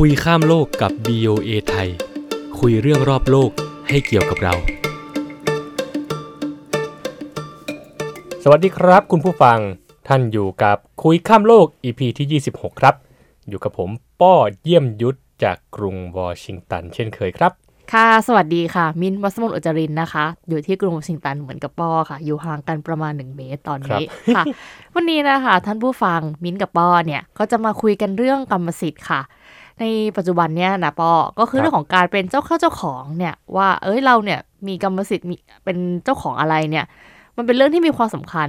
คุยข้ามโลกกับ BOA ไทย คุยเรื่องรอบโลกให้เกี่ยวกับเรา สวัสดีครับ คุณผู้ฟัง ท่านอยู่กับคุยข้ามโลก EP ที่ 26 ครับ อยู่กับผมป้อเยี่ยมยุทธจากกรุงวอชิงตัน เช่นเคยครับ ค่ะสวัสดีค่ะ มินท์วัสมนต์อุจจรินนะคะ อยู่ที่กรุงวอชิงตันเหมือนกับป้อค่ะ อยู่ห่างกันประมาณ 1 เมตรตอนนี้ค่ะ วันนี้นะคะ ท่านผู้ฟังมินท์กับป้อเนี่ยก็จะมาคุยกันเรื่องกรรมสิทธิ์ค่ะ ในปัจจุบันเนี่ยนะป้อก็คือครับเรื่องของการเป็นเจ้าเข้าเจ้าของเนี่ย ว่าเอ้ยเราเนี่ยมีกรรมสิทธิ์มีเป็นเจ้าของอะไรเนี่ย มันเป็นเรื่องที่มีความสำคัญ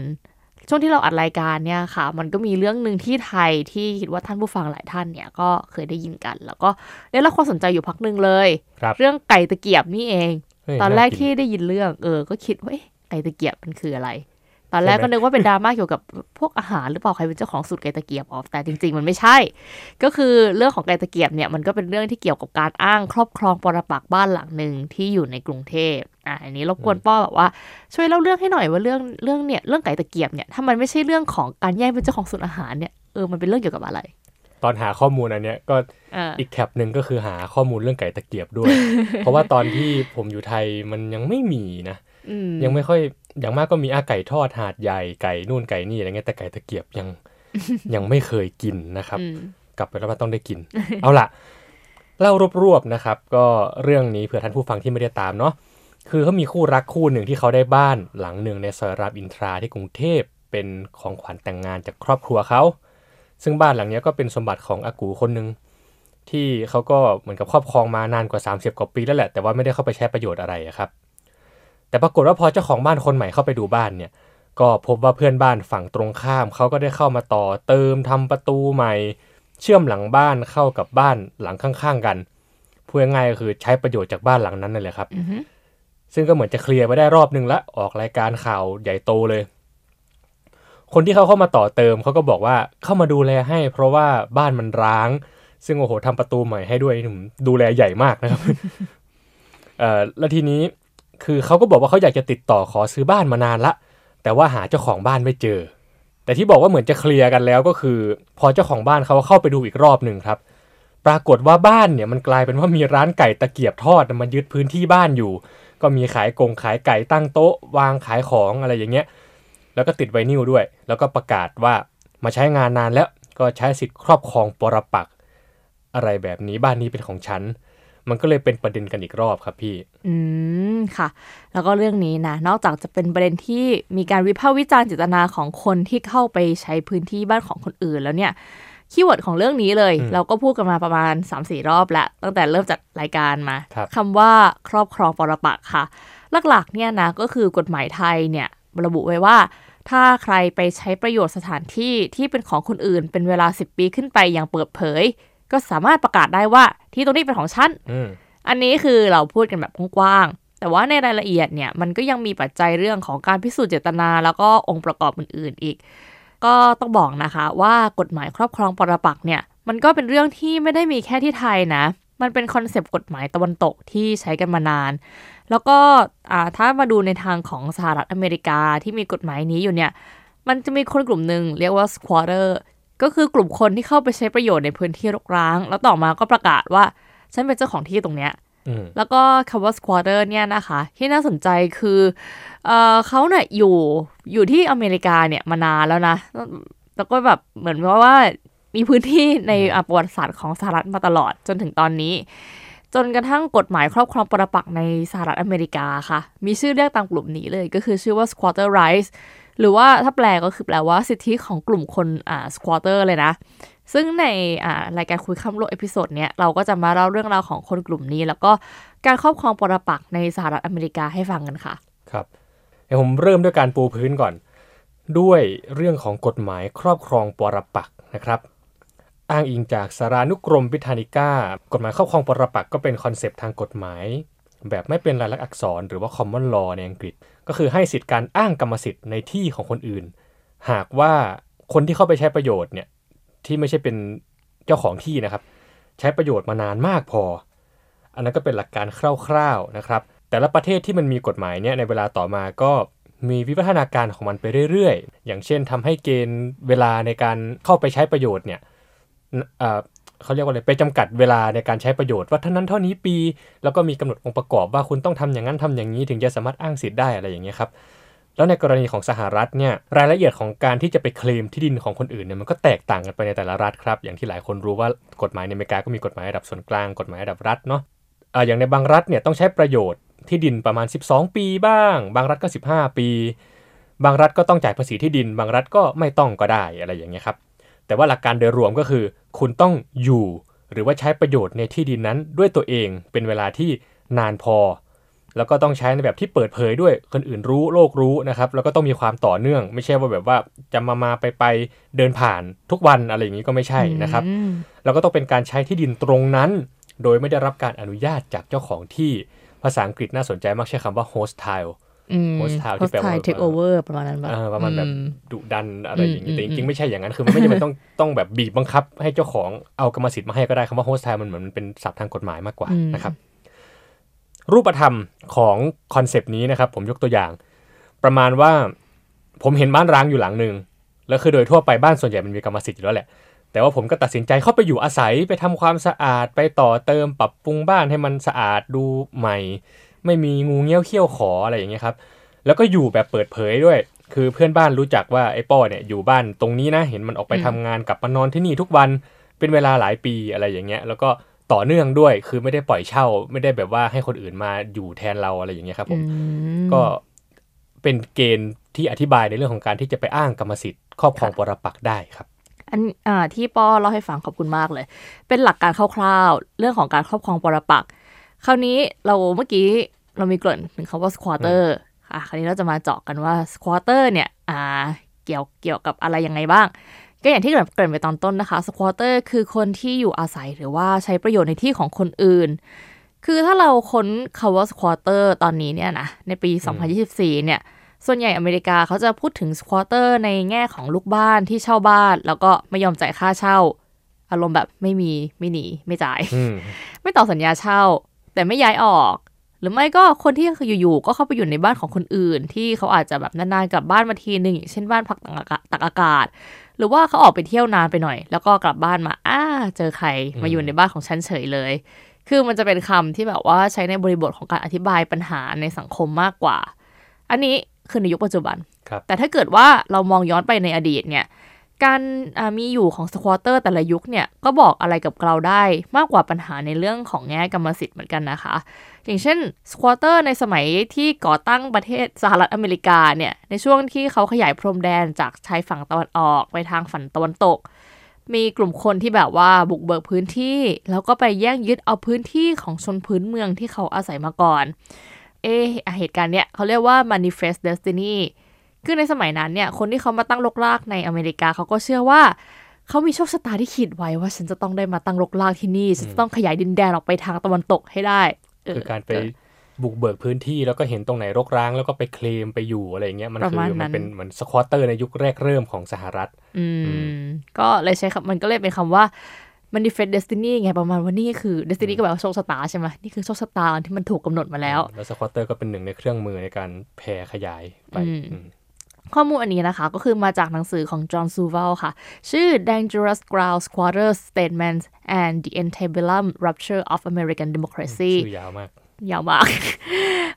ช่วงที่เราอัดรายการเนี่ยค่ะ มันก็มีเรื่องหนึ่งที่ไทยที่คิดว่าท่านผู้ฟังหลายท่านเนี่ยก็เคยได้ยินกัน แล้วก็ได้รับความสนใจอยู่พักหนึ่งเลยครับเรื่องไก่ตะเกียบนี่เองเฮ้ยตอนแรกาที่ได้ยินเรื่อง เออ ก็คิดว่าเอ๊ะไก่ตะเกียบมันคืออะไร ตอนแรกใช่ไหมก็นึกว่าเป็นดราม่าเกี่ยวกับพวกอาหารหรือเปล่าใครเป็นเจ้าของสูตรไก่ตะเกียบออฟแต่จริง ๆ มันไม่ใช่ ก็คือเรื่องของไก่ตะเกียบเนี่ยมันก็เป็นเรื่องที่เกี่ยวกับการอ้างครอบครองปรปักษ์บ้านหลังหนึ่งที่อยู่ในกรุงเทพอะอันนี้รบกวนป้อแบบว่าช่วยเล่าเรื่องให้หน่อยว่าเรื่องเรื่องเนี่ยเรื่องไก่ตะเกียบเนี่ยถ้ามันไม่ใช่เรื่องของการแย่งเป็นเจ้าของสูตรอาหารเนี่ยเออมันเป็นเรื่องเกี่ยวกับอะไร ตอนหาข้อมูลอันเนี้ยก็เอออีกแท็บหนึ่งก็คือหาข้อมูลเรื่องไก่ตะเกียบด้วย เพราะว่าตอนที่ผมอยู่ไทยมันยังไม่มีนะอืมยังไม่ค่อย อย่างมากก็มีอาไก่ทอดหาดใหญ่ไก่นู่นไก่นี่อะไรเงี้ยแต่ไก่ตะเกียบยังยังไม่เคยกินนะครับอืมกลับไปแล้วว่าต้องได้กิน เอาล่ะ เล่ารวบๆนะครับ ก็เรื่องนี้เผื่อท่านผู้ฟังที่ไม่ได้ตามเนาะคือเขามีคู่รักคู่หนึ่งที่เขาได้บ้านหลังหนึ่งในซอยรามอินทราที่กรุงเทพเป็นของขวัญแต่งงานจากครอบครัวเขาซึ่งบ้านหลังเนี้ยก็เป็นสมบัติของอากูคนหนึ่งที่เขาก็เหมือนกับครอบครองมานานกว่า 30 กว่าปีแล้วแหละ แต่ว่าไม่ได้เข้าไปใช้ประโยชน์อะไรอะครับ แต่ปรากฏว่าพอเจ้าของบ้านคนใหม่เข้าไปดูบ้านเนี่ย ก็พบว่าเพื่อนบ้านฝั่งตรงข้ามเขาก็ได้เข้ามาต่อเติมทำประตูใหม่ เชื่อมหลังบ้านเข้ากับบ้านหลังข้างๆกันพูดง่ายๆก็คือใช้ประโยชน์จากบ้านหลังนั้นนั่นแหละครับอือฮึซึ่งก็เหมือนจะเคลียร์ไปได้รอบนึงละออกรายการข่าวใหญ่โตเลย คนที่เขาเข้ามาต่อเติมเขาก็บอกว่าเข้ามาดูแลให้ เพราะว่าบ้านมันร้าง ซึ่งโอ้โหทำประตูใหม่ให้ด้วยนี่ผมดูแลใหญ่มากนะครับเอ่อแล้วทีนี้ คือเขาก็บอกว่าเขาอยากจะติดต่อขอซื้อบ้านมานานละ แต่ว่าหาเจ้าของบ้านไม่เจอ แต่ที่บอกว่าเหมือนจะเคลียร์กันแล้วก็คือ พอเจ้าของบ้านเขาเข้าไปดูอีกรอบหนึ่งครับ ปรากฏว่าบ้านเนี่ยมันกลายเป็นว่ามีร้านไก่ตะเกียบทอดมันยึดพื้นที่บ้านอยู่ ก็มีขายกงขายไก่ตั้งโต๊ะ วางขายของอะไรอย่างเงี้ย แล้วก็ติดไวนิลด้วย แล้วก็ประกาศว่ามาใช้งานนานแล้วก็ใช้สิทธิ์ครอบครองปรปักอะไรแบบนี้บ้านนี้เป็นของฉัน มันก็เลยเป็นประเด็นกันอีกรอบครับพี่ อืมค่ะ แล้วก็เรื่องนี้นะ นอกจากจะเป็นประเด็นที่มีการวิพากษ์วิจารณ์เจตนาของคนที่เข้าไปใช้พื้นที่บ้านของคนอื่นแล้วเนี่ยคีย์เวิร์ดของเรื่องนี้เลยอืมเราก็พูดกันมาประมาณ 3-4 รอบแล้ว ตั้งแต่เริ่มจัดรายการมาครับคำว่าครอบครองปรปักษ์ค่ะ หลักๆเนี่ยนะก็คือกฎหมายไทยเนี่ยระบุไว้ว่าถ้าใครไปใช้ประโยชน์สถานที่ที่เป็นของคนอื่น เป็นเวลา 10 ปีขึ้นไปอย่างเปิดเผย ก็สามารถประกาศได้ว่าที่ตรงนี้เป็นของฉันอืมอันนี้คือเราพูดกันแบบกว้างๆแต่ว่าในรายละเอียดเนี่ยมันก็ยังมีปัจจัยเรื่องของการพิสูจน์เจตนา แล้วก็องค์ประกอบอื่นๆอีก ก็ต้องบอกนะคะว่ากฎหมายครอบครองปรปักษ์เนี่ย มันก็เป็นเรื่องที่ไม่ได้มีแค่ที่ไทยนะ มันเป็นคอนเซปต์กฎหมายตะวันตกที่ใช้กันมานาน แล้วก็อ่าถ้ามาดูในทางของสหรัฐอเมริกาที่มีกฎหมายนี้อยู่เนี่ยมันจะมีคนกลุ่มหนึ่งเรียกว่า squatter ก็คือกลุ่มคนที่เข้าไปใช้ประโยชน์ในพื้นที่รกร้าง แล้วต่อมาก็ประกาศว่า ฉันเป็นเจ้าของที่ตรงเนี้ยอืมแล้วก็คำว่า squatter เนี่ยนะคะ ที่น่าสนใจคือเออเขาเนี่ยอยู่อยู่ที่อเมริกาเนี่ยมานานแล้วนะ แล้วก็แบบเหมือนว่าว่ามีพื้นที่ในอะประวัติศาสตร์ของสหรัฐมาตลอดจนถึงตอนนี้ จนกระทั่งกฎหมายครอบครองปรปักษ์ในสหรัฐอเมริกาค่ะ มีชื่อเรียกตามกลุ่มนี้เลยก็คือชื่อว่า squatter rights หรือว่าถ้าแปลก็คือแปลว่าสิทธิของกลุ่มคนอ่า squatter เลยนะ ซึ่งในอ่ารายการคุยข้ามโลก episode เนี้ยเราก็จะมาเล่าเรื่องราวของคนกลุ่มนี้ แล้วก็การครอบครองปรปักษ์ในสหรัฐอเมริกาให้ฟังกันค่ะ ครับเดี๋ยวผมเริ่มด้วยการปูพื้นก่อน ด้วยเรื่องของกฎหมายครอบครองปรปักษ์นะครับอ้างอิงจากสารานุกรม Britannica กฎหมายครอบครองปรปักษ์ก็เป็น concept ทางกฎหมาย แบบไม่เป็นลายลักษณ์อักษรหรือว่า common law ในอังกฤษ ก็คือให้สิทธิ์การอ้างกรรมสิทธิ์ในที่ของคนอื่น หากว่าคนที่เข้าไปใช้ประโยชน์เนี่ยที่ไม่ใช่เป็นเจ้าของที่นะครับ ใช้ประโยชน์มานานมากพอ อันนั้นก็เป็นหลักการคร่าวๆนะครับ แต่ละประเทศที่มันมีกฎหมายเนี่ยในเวลาต่อมาก็มีวิวัฒนาการของมันไปเรื่อยๆ อย่างเช่นทำให้เกณฑ์เวลาในการเข้าไปใช้ประโยชน์เนี่ย เขาเรียกว่าอะไรไปจำกัดเวลาในการใช้ประโยชน์ว่าเท่านั้นเท่านี้ปี แล้วก็มีกำหนดองค์ประกอบว่าคุณต้องทำอย่างนั้นทำอย่างนี้ถึงจะสามารถอ้างสิทธิ์ได้อะไรอย่างเงี้ยครับแล้วในกรณีของสหรัฐเนี่ยรายละเอียดของการที่จะไปเคลมที่ดินของคนอื่นเนี่ยมันก็แตกต่างกันไปในแต่ละรัฐครับ อย่างที่หลายคนรู้ว่ากฎหมายในอเมริกาก็มีกฎหมายระดับส่วนกลางกฎหมายระดับรัฐเนาะอ่าอย่างในบางรัฐเนี่ยต้องใช้ประโยชน์ที่ดินประมาณ 12 ปีบ้าง บางรัฐก็ 15 ปี บางรัฐก็ต้องจ่ายภาษีที่ดิน บางรัฐก็ไม่ต้องก็ได้อะไรอย่างเงี้ยครับ แต่ว่าหลักการโดยรวมก็คือ คุณต้องอยู่หรือว่าใช้ประโยชน์ในที่ดินนั้นด้วยตัวเองเป็นเวลาที่นานพอ แล้วก็ต้องใช้ในแบบที่เปิดเผยด้วยคนอื่นรู้โลกรู้นะครับแล้วก็ต้องมีความต่อเนื่อง ไม่ใช่ว่าแบบว่าจะมามาไปไปเดินผ่านทุกวันอะไรอย่างนี้ก็ไม่ใช่นะครับ แล้วก็ต้องเป็นการใช้ที่ดินตรงนั้น โดยไม่ได้รับการอนุญาตจากเจ้าของที่ภาษาอังกฤษน่าสนใจมากใช้คำว่า hostile อืม hostile ที่แปลว่า hostile takeover ประมาณนั้นปะเออประมาณแบบอืดุดันอะไรอย่างนี้อืมแต่จอืริงมๆไม่ใช่อย่างนั้นคือมันไม่จำเป็นต้องต้องแบบบีบบังคับ ให้เจ้าของเอากรรมสิทธิ์มาให้ก็ได้คำว่า hostile มันเหมือนมันเป็นศัพท์ทางกฎหมายมากกว่าอืมนะครับ รูปธรรมของ concept นี้นะครับ ผมยกตัวอย่าง ประมาณว่าผมเห็นบ้านร้างอยู่หลังหนึ่งแล้วคือโดยทั่วไปบ้านส่วนใหญ่มันมีกรรมสิทธิ์อยู่แล้วแหละแต่ว่าผมก็ตัดสินใจเข้าไปอยู่อาศัยไปทำความสะอาดไปต่อเติมปรับปรุงบ้านให้มันสะอาดดูใหม่ ไม่มีงูเงี้ยวเขี้ยวขออะไรอย่างเงี้ยครับ แล้วก็อยู่แบบเปิดเผยด้วย คือเพื่อนบ้านรู้จักว่าไอ้ป้อเนี่ยอยู่บ้านตรงนี้นะ เห็นมันออกไปอืมทำงานกลับมานอนที่นี่ทุกวัน เป็นเวลาหลายปีอะไรอย่างเงี้ย แล้วก็ต่อเนื่องด้วย คือไม่ได้ปล่อยเช่า ไม่ได้แบบว่าให้คนอื่นมาอยู่แทนเราอะไรอย่างเงี้ยครับผมอืมก็เป็นเกณฑ์ที่อธิบายในเรื่องของการที่จะไปอ้างกรรมสิทธิ์ครอบครองปรปักษ์ได้ครับอันอ่าที่ป้อเล่าให้ฟังขอบคุณมากเลย เป็นหลักการคร่าวๆ เรื่องของการครอบครองปรปักษ์คราวนี้เราเมื่อกี้ เรามีเกริ่นถึงคำว่า squatter อะคราวนี้เราจะมาเจาะกันว่า squatter เนี่ยอ่าเกี่ยวเกี่ยวกับอะไรยังไงบ้าง ก็อย่างที่เกริ่นเกริ่นไปตอนต้นนะคะ squatter คือคนที่อยู่อาศัยหรือว่าใช้ประโยชน์ในที่ของคนอื่น คือถ้าเราค้นคาว่า squatter ตอนนี้เนี่ยนะในปี 2024 เนี่ยส่วนใหญ่อเมริกาเขาจะพูดถึง squatter ในแง่ของลูกบ้านที่เช่าบ้าน แล้วก็ไม่ยอมจ่ายค่าเช่า อารมณ์แบบไม่มีไม่หนีไม่จ่ายอืมไม่ต่อสัญญาเช่า แต่ไม่ย้ายออก หรือไม่ก็คนที่อยู่ๆก็เข้าไปอยู่ในบ้านของคนอื่น ที่เขาอาจจะแบบนานๆกลับบ้านมาทีหนึ่งอย่างเช่นบ้านพักตักอากาศตักอากาศหรือว่าเขาออกไปเที่ยวนานไปหน่อย แล้วก็กลับบ้านมาอ้าเจอใครมาอยู่ในบ้านของฉันเฉยเลย คือมันจะเป็นคำที่แบบว่าใช้ในบริบทของการอธิบายปัญหาในสังคมมากกว่า อันนี้คือในยุคปัจจุบันครับแต่ถ้าเกิดว่าเรามองย้อนไปในอดีตเนี่ย การมีอยู่ของ squatter แต่ละยุคเนี่ยก็บอกอะไรกับเราได้มากกว่าปัญหาในเรื่องของแง่กรรมสิทธิ์เหมือนกันนะคะ อย่างเช่น squatter ในสมัยที่ก่อตั้งประเทศสหรัฐอเมริกาเนี่ยในช่วงที่เขาขยายพรมแดนจากชายฝั่งตะวันออกไปทางฝั่งตะวันตก มีกลุ่มคนที่แบบว่าบุกเบิกพื้นที่ แล้วก็ไปแย่งยึดเอาพื้นที่ของชนพื้นเมืองที่เขาอาศัยมาก่อนเอะอะเหตุการณ์เนี้ยเขาเรียกว่า manifest destiny คือในสมัยนั้นเนี่ยคนที่เขามาตั้งรกรากในอเมริกาเขาก็เชื่อว่าเขามีโชคชะตาที่ขีดไว้ว่าฉันจะต้องได้มาตั้งรกรากที่นี่ฉันจะต้องขยายดินแดนออกไปทางตะวันตกให้ได้เคือการไปบุกเบิกพื้นที่แล้วก็เห็นตรงไหนรกร้างแล้วก็ไปเคลมไปอยู่อะไรอย่างเงี้ยมันประคือมาณมันั้นนเป็นเหมือนสควอเตอร์ในยุคแรกเริ่มของสหรัฐอือืม ก็เลยใช้คำมันก็เลยเป็นคำว่า manifest destiny ไงประมาณว่านี่คือ destiny ก็แบบว่าโชคชะตาใช่ไหมนี่คือโชคชะตาที่มันถูกกำหนดมาแล้ว แล้ว squatter ก็เป็นหนึ่งในเครื่องมือในการแผ่ขยายไปอืมอืม ข้อมูลอันนี้นะคะ ก็คือมาจากหนังสือของ John Suval ค่ะ ชื่อ Dangerous Ground Squatters Statesmen and the Antebellum Rupture of American Democracy ชื่อยาวมากยาวมาก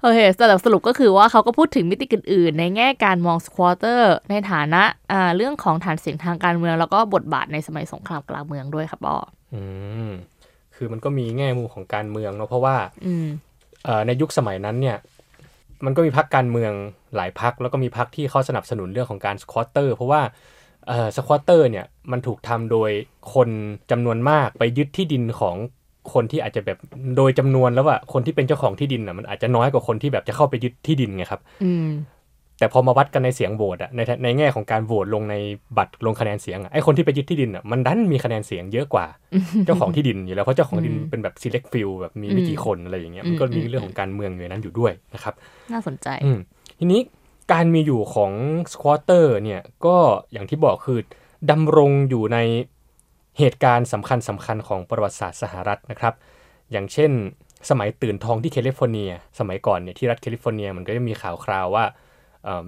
โอเคสรุปสรุปก็คือว่าเขาก็พูดถึงมิติอื่นๆ ในแง่การมอง squatter ในฐานะอ่าเรื่องของฐานเสียงทางการเมือง แล้วก็บทบาทในสมัยสงครามกลางเมืองด้วยครับบออืมคือมันก็มีแง่มุมของการเมืองเนาะเพราะว่าอืมเอ่อในยุคสมัยนั้นเนี่ย มันก็มีพรรคการเมืองหลายพรรคแล้วก็มีพรรคที่เขาสนับสนุนเรื่องของการ squatter เพราะว่าเออ squatter เนี่ยมันถูกทำโดยคนจำนวนมากไปยึดที่ดินของคนที่อาจจะแบบโดยจำนวนแล้วอะคนที่เป็นเจ้าของที่ดินอะมันอาจจะน้อยกว่าคนที่แบบจะเข้าไปยึดที่ดินไงครับอือ แต่พอมาวัดกันในเสียงโหวตอะในในแง่ของการโหวตลงในบัตรลงคะแนนเสียงอะไอคนที่ไปยึดที่ดินอะมันดันมีคะแนนเสียงเยอะกว่า เจ้าของที่ดินอยู่แล้ว เพราะเจ้าของดินอืมเป็นแบบ select few แบบมีไม่กี่คนอะไรอย่างเงี้ยมันก็อืมมีอืมเรื่องของการเมืองอยู่ในนั้นอยู่ด้วยนะครับ น่าสนใจอืมทีนี้การมีอยู่ของ squatter เนี่ยก็อย่างที่บอกคือดำรงอยู่ในเหตุการณ์สำคัญสำคัญของประวัติศาสตร์สหรัฐนะครับ อย่างเช่น สมัยตื่นทองที่แคลิฟอร์เนีย สมัยก่อนเนี่ยที่รัฐแคลิฟอร์เนียมันก็จะมีข่าวคราวว่าเอ่อ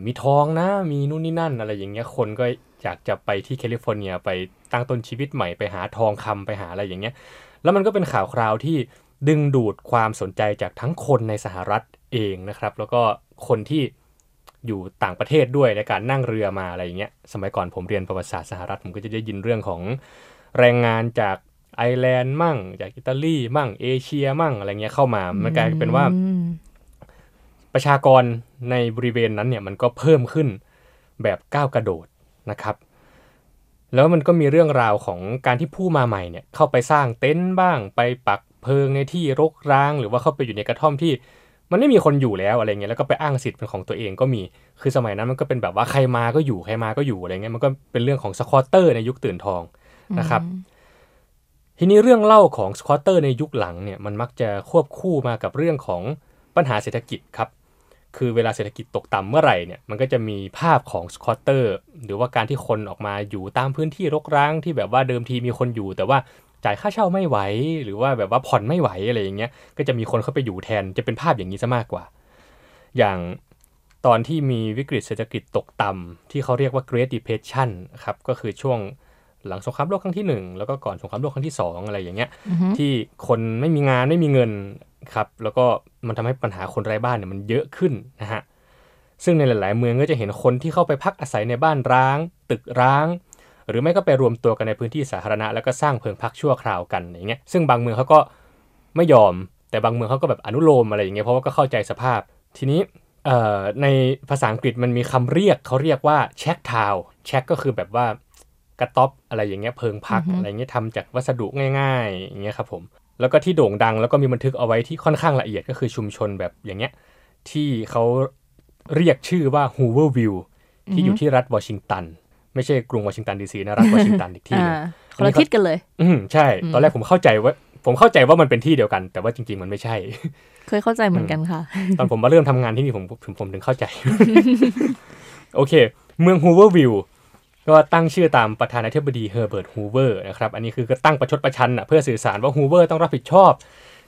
มีทองนะ มีนู่นนี่นั่นอะไรอย่างเงี้ย คนก็อยากจะไปที่แคลิฟอร์เนียไปตั้งต้นชีวิตใหม่ไปหาทองคำไปหาอะไรอย่างเงี้ย แล้วมันก็เป็นข่าวคราวที่ดึงดูดความสนใจจากทั้งคนในสหรัฐเองนะครับ แล้วก็คนที่อยู่ต่างประเทศด้วยในการนั่งเรือมาอะไรอย่างเงี้ย สมัยก่อนผมเรียนประวัติศาสตร์สหรัฐผมก็จะได้ยินเรื่องของแรงงานจากไอร์แลนด์มั่ง จากอิตาลีมั่งเอเชียมั่งอะไรเงี้ยเข้ามา มันกลายเป็นว่า ประชากรในบริเวณนั้นเนี่ยมันก็เพิ่มขึ้นแบบก้าวกระโดดนะครับ แล้วมันก็มีเรื่องราวของการที่ผู้มาใหม่เนี่ยเข้าไปสร้างเต็นท์บ้าง ไปปักเพิงในที่รกร้าง หรือว่าเข้าไปอยู่ในกระท่อมที่มันไม่มีคนอยู่แล้วอะไรเงี้ยแล้วก็ไปอ้างสิทธิ์เป็นของตัวเองก็มี คือสมัยนั้นมันก็เป็นแบบว่าใครมาก็อยู่ใครมาก็อยู่อะไรเงี้ยมันก็เป็นเรื่องของ squatter ในยุคตื่นทองนะครับทีนี้เรื่องเล่าของ squatter ในยุคหลังเนี่ยมันมักจะควบคู่มากับเรื่องของปัญหาเศรษฐกิจครับ คือเวลาเศรษฐกิจตกต่ำเมื่อไหร่เนี่ยมันก็จะมีภาพของสควอตเตอร์หรือว่าการที่คนออกมาอยู่ตามพื้นที่รกร้างที่แบบว่าเดิมทีมีคนอยู่ แต่ว่าจ่ายค่าเช่าไม่ไหว หรือว่าแบบว่าผ่อนไม่ไหวอะไรอย่างเงี้ยก็จะมีคนเข้าไปอยู่แทนจะเป็นภาพอย่างนี้ซะมากกว่า อย่างตอนที่มีวิกฤตเศรษฐกิจตกต่ำที่เขาเรียกว่า Great Depression ครับก็คือช่วง หลังสงครามโลกครั้งที่หนึ่งแล้วก็ก่อนสงครามโลกครั้งที่สองอะไรอย่างเงี้ยที่คนไม่มีงานไม่มีเงินครับแล้วก็มันทำให้ปัญหาคนไร้บ้านเนี่ยมันเยอะขึ้นนะฮะซึ่งในหลาย ๆ เมืองก็จะเห็นคนที่เข้าไปพักอาศัยในบ้านร้าง ตึกร้าง หรือไม่ก็ไปรวมตัวกันในพื้นที่สาธารณะแล้วก็สร้างเพิงพักชั่วคราวกันอย่างเงี้ยซึ่งบางเมืองเขาก็ไม่ยอม แต่บางเมืองเขาก็แบบอนุโลมอะไรอย่างเงี้ยเพราะว่าก็เข้าใจสภาพ ทีนี้เอ่อในภาษาอังกฤษมันมีคำเรียกเขาเรียกว่าแช็คทาวแช็คก็คือแบบว่า กระต๊อบอะไรอย่างเงี้ยเพิงพักอะไรเงี้ยทำจากวัสดุง่ายๆอย่างเงี้ยครับผมแล้วก็ที่โด่งดังแล้วก็มีบันทึกเอาไว้ที่ค่อนข้างละเอียดก็คือชุมชนแบบอย่างเงี้ยที่เขาเรียกชื่อว่า Hooverville ที่อยู่ที่รัฐวอชิงตันไม่ใช่กรุงวอชิงตันดีซีนะรัฐวอชิงตันอีกที่หนึงอ่าคนละทิศกันเลย อืมใช่ ตอนแรกผมเข้าใจว่า ผมเข้าใจว่ามันเป็นที่เดียวกัน แต่ว่าจริง ๆ มันไม่ใช่ เคยเข้าใจเหมือนกันค่ะ ตอนผมมาเริ่มทำงานที่นี่ผมผมผมถึงเข้าใจ โอเค เมืองฮูเวอร์วิล ก็ตั้งชื่อตามประธานาธิบดีเฮอร์เบิร์ตฮูเวอร์นะครับ อันนี้คือก็ตั้งประชดประชันอะเพื่อสื่อสารว่าฮูเวอร์ต้องรับผิดชอบ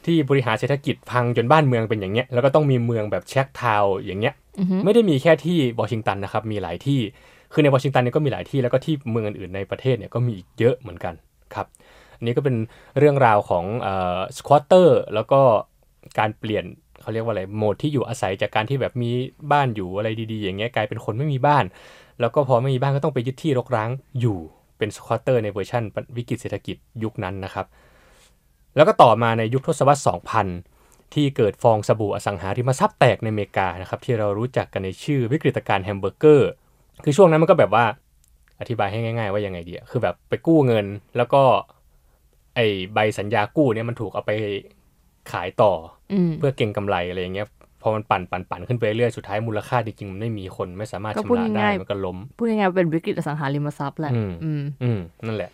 ที่บริหารเศรษฐกิจพังจนบ้านเมืองเป็นอย่างเงี้ย แล้วก็ต้องมีเมืองแบบ shack town อย่างเงี้ยอือฮึไม่ได้มีแค่ที่วอชิงตันนะครับ มีหลายที่ คือในวอชิงตันเนี่ยก็มีหลายที่ แล้วก็ที่เมืองอื่นๆในประเทศเนี่ยก็มีอีกเยอะเหมือนกันครับ อันนี้ก็เป็นเรื่องราวของ squatter แล้วก็การเปลี่ยนเขาเรียกว่าอะไร โหมดที่อยู่อาศัยจากการที่แบบมีบ้านอยู่อะไรดีๆ อย่างเงี้ย กลายเป็นคนไม่มีบ้าน แล้วก็พอไม่มีบ้านก็ต้องไปยึดที่รกร้างอยู่เป็น squatter ในเวอร์ชันวิกฤตเศรษฐกิจยุคนั้นนะครับ แล้วก็ต่อมาในยุคทศวรรษ 2000 ที่เกิดฟองสบู่อสังหาริมทรัพย์แตกในอเมริกานะครับที่เรารู้จักกันในชื่อวิกฤตการณ์แฮมเบอร์เกอร์คือช่วงนั้นมันก็แบบว่าอธิบายให้ง่าย ๆ ว่ายังไงดีอะคือแบบไปกู้เงินแล้วก็ไอใบสัญญากู้เนี่ยมันถูกเอาไปขายต่ออืมเพื่อเก็งกำไรอะไรอย่างเงี้ย พอมันปั่นปั่นปั่นขึ้นไปเรื่อยสุดท้ายมูลค่าจริงๆมันไม่มีคนไม่สามารถก็ชำพูดระได้ง่ายๆมันก็ล้ม พูดง่ายๆว่าเป็นวิกฤตอสังหาริมทรัพย์แหละอืมอืมอืมนั่นแหละ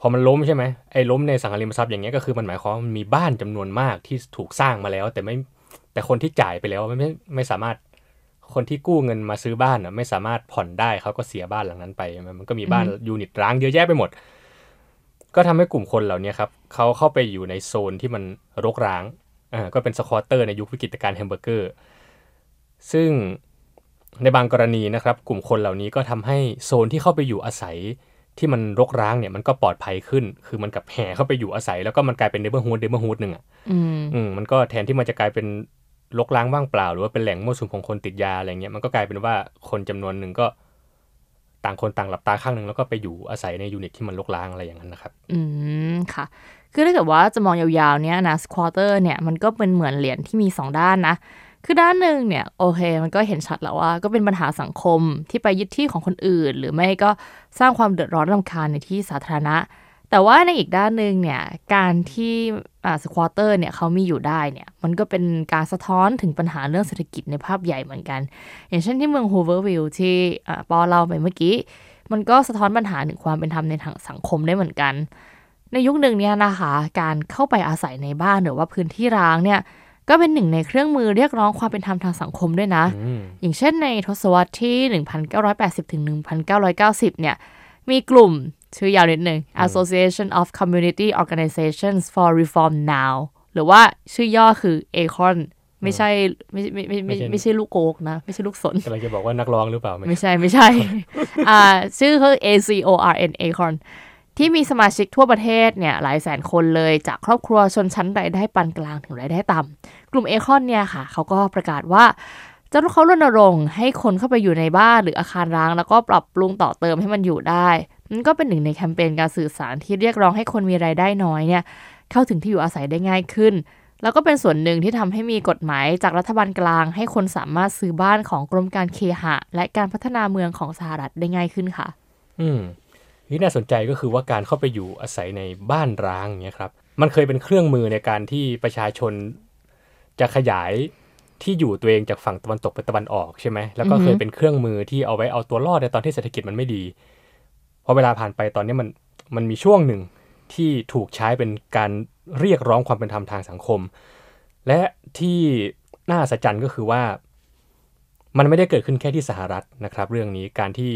พอมันล้มใช่ไหมไอ้ล้มในสังหาริมทรัพย์อย่างเงี้ยก็คือมันหมายความว่ามันมีบ้านจำนวนมากที่ถูกสร้างมาแล้ว แต่ไม่แต่คนที่จ่ายไปแล้วไม่ไม่ไม่สามารถคนที่กู้เงินมาซื้อบ้านอะไม่สามารถผ่อนได้เขาก็เสียบ้านหลังนั้นไป มันก็มีบ้าน unit ร้างเยอะแยะไปหมด ก็ทำให้กลุ่มคนเหล่านี้ครับเขาเข้าไปอยู่ในโซนที่มันรกร้าง อ่าก็เป็น squatter ในยุควิกฤตการณ์แฮมเบอร์เกอร์ ซึ่งในบางกรณีนะครับกลุ่มคนเหล่านี้ก็ทำให้โซนที่เข้าไปอยู่อาศัยที่มันรกร้างเนี่ยมันก็ปลอดภัยขึ้น คือมันก็แห่เข้าไปอยู่อาศัย แล้วก็มันกลายเป็น neighborhood neighborhood หนึ่งอะอืมอืมมันก็แทนที่มันจะกลายเป็นรกร้างว่างเปล่า หรือว่าเป็นแหล่งมั่วสุมของคนติดยาอะไรเงี้ยมันก็กลายเป็นว่าคนจำนวนหนึ่งก็ต่างคนต่างหลับตาข้างหนึ่งแล้วก็ไปอยู่อาศัยใน unit ที่มันรกร้างอะไรอย่างนั้นนะครับ อืมค่ะ คือถ้าเกิดว่าจะมองยาวๆเนี่ยนะ squatter เนี่ยมันก็เป็นเหมือนเหรียญที่มีสองด้านนะ คือด้านหนึ่งเนี่ยโอเค มันก็เห็นชัดแล้วว่า ก็เป็นปัญหาสังคมที่ไปยึดที่ของคนอื่น หรือไม่ก็สร้างความเดือดร้อนรำคาญในที่สาธารณะ แต่ว่าในอีกด้านหนึ่งเนี่ยการที่อ่า squatter เนี่ยเขามีอยู่ได้เนี่ยมันก็เป็นการสะท้อนถึงปัญหาเรื่องเศรษฐกิจในภาพใหญ่เหมือนกัน อย่างเช่นที่เมืองฮูเวอร์วิลล์ที่อ่าปอเล่าไปเมื่อกี้มันก็สะท้อนปัญหาถึงความเป็นธรรมในทางสังคมได้เหมือนกัน ในยุคหนึ่งเนี่ยนะคะ การเข้าไปอาศัยในบ้านหรือว่าพื้นที่ร้างเนี่ยก็เป็นหนึ่งในเครื่องมือเรียกร้องความเป็นธรรมทางสังคมด้วยนะอืมอย่างเช่นในทศวรรษที่ 1980 ถึง 1990 เนี่ย มีกลุ่มชื่อยาวนิดหนึ่ง Association of Community Organizations for Reform Now หรือว่าชื่อย่อคือ ACON ไม่ใช่ไม่ไม่ไม่ไม่ไม่ใช่ลูกโกกนะ ไม่ใช่ลูกสนกำลังจะบอกว่านักร้องหรือเปล่า ไม่ไม่ใช่ไม่ใช่ อ่าชื่อคือ A C O R N Acorn ที่มีสมาชิกทั่วประเทศเนี่ยหลายแสนคนเลยจากครอบครัวชนชั้นรายได้ปานกลางถึงรายได้ต่ำกลุ่มเอคอนเนี่ยค่ะเขาก็ประกาศว่าจะเขารณรงค์ให้คนเข้าไปอยู่ในบ้านหรืออาคารร้าง แล้วก็ปรับปรุงต่อเติมให้มันอยู่ได้มันก็เป็นหนึ่งในแคมเปญการสื่อสารที่เรียกร้องให้คนมีรายได้น้อยเนี่ยเข้าถึงที่อยู่อาศัยได้ง่ายขึ้น แล้วก็เป็นส่วนหนึ่งที่ทำให้มีกฎหมายจากรัฐบาลกลาง ให้คนสามารถซื้อบ้านของกรมการเคหะ และการพัฒนาเมืองของสหรัฐได้ง่ายขึ้นค่ะ อืม ที่น่าสนใจก็คือว่าการเข้าไปอยู่อาศัยในบ้านร้างอย่างเงี้ยครับมันเคยเป็นเครื่องมือในการที่ประชาชนจะขยายที่อยู่ตัวเองจากฝั่งตะวันตกไปตะวันออกใช่ไหมแล้วก็เคยเป็นเครื่องมือที่เอาไว้เอาตัวรอดในตอนที่เศรษฐกิจมันไม่ดีพอเวลาผ่านไปตอนนี้มันมันมีช่วงหนึ่งที่ถูกใช้เป็นการเรียกร้องความเป็นธรรมทางสังคม และที่น่าสัศจรรย์ก็คือว่า มันไม่ได้เกิดขึ้นแค่ที่สหรัฐนะครับ เรื่องนี้การที่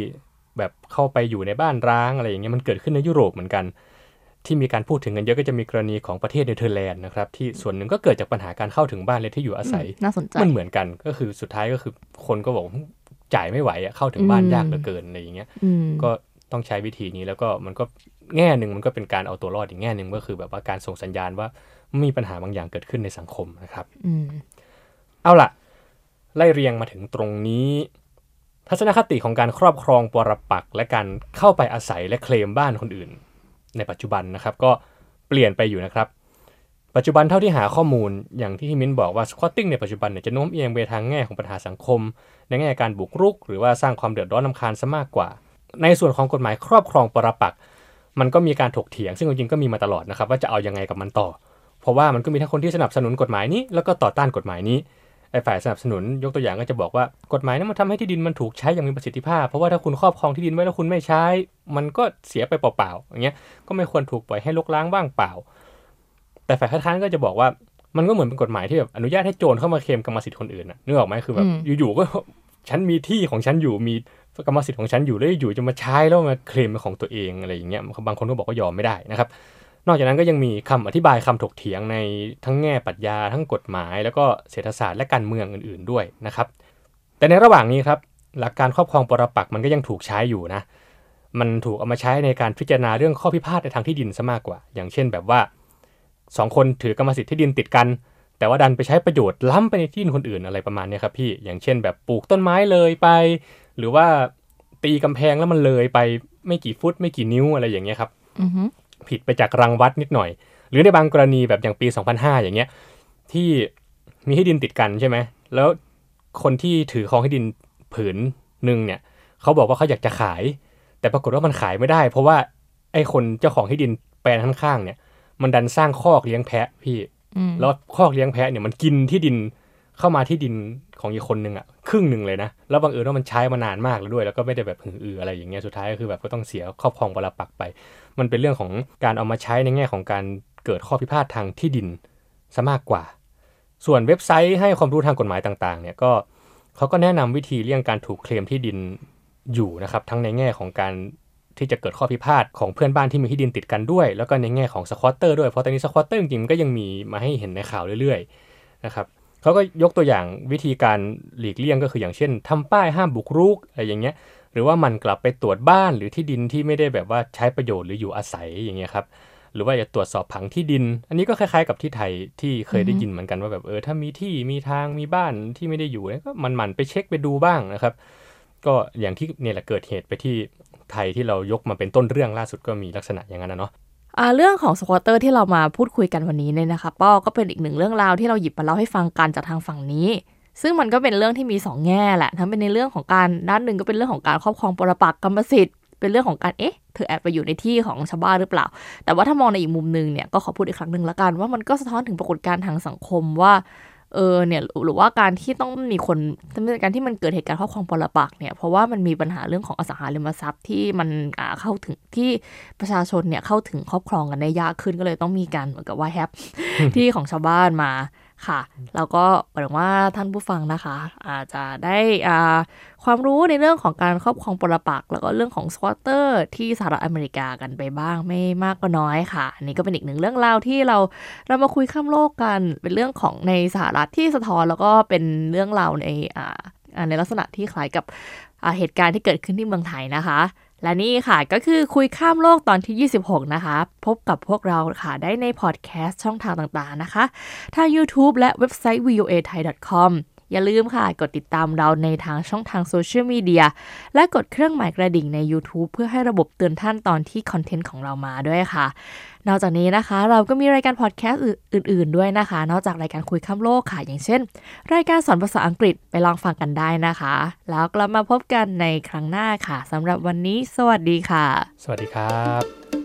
แบบเข้าไปอยู่ในบ้านร้างอะไรอย่างเงี้ยมันเกิดขึ้นในยุโรปเหมือนกัน ที่มีการพูดถึงกันเยอะก็จะมีกรณีของประเทศเนเธอร์แลนด์นะครับที่ส่วนหนึ่งก็เกิดจากปัญหาการเข้าถึงบ้านเลยที่อยู่อาศัยน่าสนใจมันเหมือนกันก็คือสุดท้ายก็คือคนก็บอกจ่ายไม่ไหวอะเข้าถึงบ้านยากเหลือเกินอะไรอย่างเงี้ยอืมก็ต้องใช้วิธีนี้แล้วก็มันก็แง่หนึ่งมันก็เป็นการเอาตัวรอดอีกแง่หนึ่งก็คือแบบว่าการส่งสัญญาณว่ามีปัญหาบางอย่างเกิดขึ้นในสังคมนะครับอืมเอาล่ะ ไล่เรียงมาถึงตรงนี้ ทัศนคติของการครอบครองปรปักษ์และการเข้าไปอาศัยและเคลมบ้านคนอื่น ในปัจจุบันนะครับก็เปลี่ยนไปอยู่นะครับ ปัจจุบันเท่าที่หาข้อมูลอย่างที่มิ้นบอกว่า squatting ในปัจจุบันเนี่ยจะโน้มเอียงไปทางแง่ของปัญหาสังคม ในแง่การบุกรุก หรือว่าสร้างความเดือดร้อนรำคาญซะมากกว่า ในส่วนของกฎหมายครอบครองปรปักษ์มันก็มีการถกเถียง ซึ่งจริงๆก็มีมาตลอดนะครับว่าจะเอายังไงกับมันต่อ เพราะว่ามันก็มีทั้งคนที่สนับสนุนกฎหมายนี้ แล้วก็ต่อต้านกฎหมายนี้ ไอ้ฝ่ายสนับสนุนยกตัวอย่างก็จะบอกว่ากฎหมายนั้นมันทำให้ที่ดินมันถูกใช้อย่างมีประสิทธิภาพ เพราะว่าถ้าคุณครอบครองที่ดินไว้แล้วคุณไม่ใช้ มันก็เสียไปเปล่าๆอย่างเงี้ยก็ไม่ควรถูกปล่อยให้ลกล้างว่างเปล่า แต่ฝ่ายค้านก็จะบอกว่ามันก็เหมือนเป็นกฎหมายที่แบบอนุญาตให้โจรเข้ามาเคลมกรรมสิทธิ์คนอื่นนะนึกออกไหมคือแบบอืมอยู่ๆก็ฉันมีที่ของฉันอยู่มีกรรมสิทธิ์ของฉันอยู่แล้วอยู่จะมาใช้แล้วมาเคลมเป็นของตัวเองอะไรอย่างเงี้ยบางคนก็บอกว่ายอมไม่ได้นะครับ นอกจากนั้นก็ยังมีคำอธิบายคำถกเถียงในทั้งแง่ปรัชญาทั้งกฎหมาย แล้วก็เศรษฐศาสตร์และการเมืองอื่น ๆด้วยนะครับ แต่ในระหว่างนี้ครับหลักการครอบครองปรปักษ์มันก็ยังถูกใช้อยู่นะ มันถูกเอามาใช้ในการพิจารณาเรื่องข้อพิพาทในทางที่ดินซะมากกว่า อย่างเช่นแบบว่าสองคนถือกรรมสิทธิ์ที่ดินติดกัน แต่ว่าดันไปใช้ประโยชน์ล้ำไปในที่ดินคนอื่นอะไรประมาณนี้ครับพี่ อย่างเช่นแบบปลูกต้นไม้เลยไป หรือว่าตีกำแพงแล้วมันเลยไปไม่กี่ฟุตไม่กี่นิ้วอะไรอย่างเงี้ยครับ ผิดไปจากรังวัดนิดหน่อย หรือในบางกรณีแบบอย่างปี 2005 อย่างเงี้ยที่มีที่ดินติดกันใช่ไหมแล้วคนที่ถือครองที่ดินผืนหนึ่งเนี่ยเขาบอกว่าเขาอยากจะขาย แต่ปรากฏว่ามันขายไม่ได้ เพราะว่าไอ้คนเจ้าของที่ดินแปลนข้างๆเนี่ย มันดันสร้างคอกเลี้ยงแพะพี่อืมแล้วคอกเลี้ยงแพะเนี่ยมันกินที่ดิน เข้ามาที่ดินของอีกคนหนึ่งอะครึ่งหนึ่งเลยนะ แล้วบังเอิญว่ามันใช้มานานมากแล้วด้วย แล้วก็ไม่ได้แบบหืออืออะไรอย่างเงี้ยสุดท้ายก็คือแบบก็ต้องเสียครอบครองปรปักไป มันเป็นเรื่องของการเอามาใช้ในแง่ของการเกิดข้อพิพาททางที่ดินซะมากกว่า ส่วนเว็บไซต์ให้ความรู้ทางกฎหมายต่างๆเนี่ยก็เขาก็แนะนำวิธีเลี่ยงการถูกเคลมที่ดินอยู่นะครับทั้งในแง่ของการที่จะเกิดข้อพิพาทของเพื่อนบ้านที่มีที่ดินติดกันด้วย แล้วก็ในแง่ของสควอตเตอร์ด้วยเพราะตอนนี้สควอตเตอร์จริงๆมันก็ยังมีมาให้เห็นในข่าวเรื่อยๆนะครับ เขาก็ยกตัวอย่างวิธีการหลีกเลี่ยงก็คืออย่างเช่นทำป้ายห้ามบุกรุกอะไรอย่างเงี้ย หรือว่ามันกลับไปตรวจบ้านหรือที่ดินที่ไม่ได้แบบว่าใช้ประโยชน์หรืออยู่อาศัยอย่างเงี้ยครับหรือว่าจะตรวจสอบผังที่ดิน อันนี้ก็คล้ายๆกับที่ไทยที่เคยได้ยินเหมือนกันว่าแบบเออถ้ามีที่มีทางมีบ้านที่ไม่ได้อยู่ก็มันหมั่นไปเช็คไปดูบ้างนะครับ ก็อย่างที่เนี่ยแหละเกิดเหตุไปที่ไทยที่เรายกมาเป็นต้นเรื่องล่าสุดก็มีลักษณะอย่างนั้นนะเนาะ เรื่องของ squatter ที่เรามาพูดคุยกันวันนี้เนี่ยนะคะป้อก็เป็นอีกหนึ่งเรื่องราวที่เราหยิบมาเล่าให้ฟังกันจากทางฝั่งนี้ ซึ่งมันก็เป็นเรื่องที่มีสองแง่แหละทั้งเป็นในเรื่องของการด้านหนึ่งก็เป็นเรื่องของการครอบครองปรปักษ์กรรมสิทธิ์เป็นเรื่องของการเอ๊ะเธอแอบไปอยู่ในที่ของชาวบ้านหรือเปล่า แต่ว่าถ้ามองในอีกมุมหนึ่งเนี่ยก็ขอพูดอีกครั้งหนึ่งละกันว่ามันก็สะท้อนถึงปรากฏการณ์ทางสังคมว่า เออเนี่ยหรือว่าการที่ต้องมีคนการที่มันเกิดเหตุการณ์ครอบครองปรปักษ์เนี่ยเพราะว่ามันมีปัญหาเรื่องของอสังหาริมทรัพย์ที่มันอ่าเข้าถึงที่ประชาชนเนี่ยเข้าถึงครอบครองกันได้ยากขึ้นก็เลยต้องมีการเหมือนกับว่าแฮปที่ของชาวบ้านมา ค่ะแล้วก็หวังว่าท่านผู้ฟังนะคะ อาจจะได้อ่าความรู้ในเรื่องของการครอบครองปรปักษ์แล้วก็เรื่องของสควอตเตอร์ที่สหรัฐอเมริกากันไปบ้างไม่มากก็น้อยค่ะ อันนี้ก็เป็นอีกหนึ่งเรื่องราวที่เราเรามาคุยข้ามโลกกันเป็นเรื่องของในสหรัฐที่สะท้อนแล้วก็เป็นเรื่องราวในอ่าอ่าในลักษณะที่คล้ายกับอ่าเหตุการณ์ที่เกิดขึ้นที่เมืองไทยนะคะ และนี่ค่ะก็คือคุยข้ามโลกตอนที่ 26 นะคะ พบกับพวกเราค่ะได้ในพอดแคสต์ช่องทางต่างๆนะคะ ทาง YouTube และเว็บไซต์ voa thai com อย่าลืมค่ะ กดติดตามเราในทางช่องทางโซเชียลมีเดียและกดเครื่องหมายกระดิ่งใน YouTube เพื่อให้ระบบเตือนท่านตอนที่คอนเทนต์ของเรามาด้วยค่ะ นอกจากนี้นะคะ เราก็มีรายการพอดแคสต์อื่น ๆ ด้วยนะคะ นอกจากรายการคุยข้ามโลกค่ะ อย่างเช่น รายการสอนภาษาอังกฤษไปลองฟังกันได้นะคะ แล้วกลับมาพบกันในครั้งหน้าค่ะสำหรับวันนี้ สวัสดีค่ะ สวัสดีครับ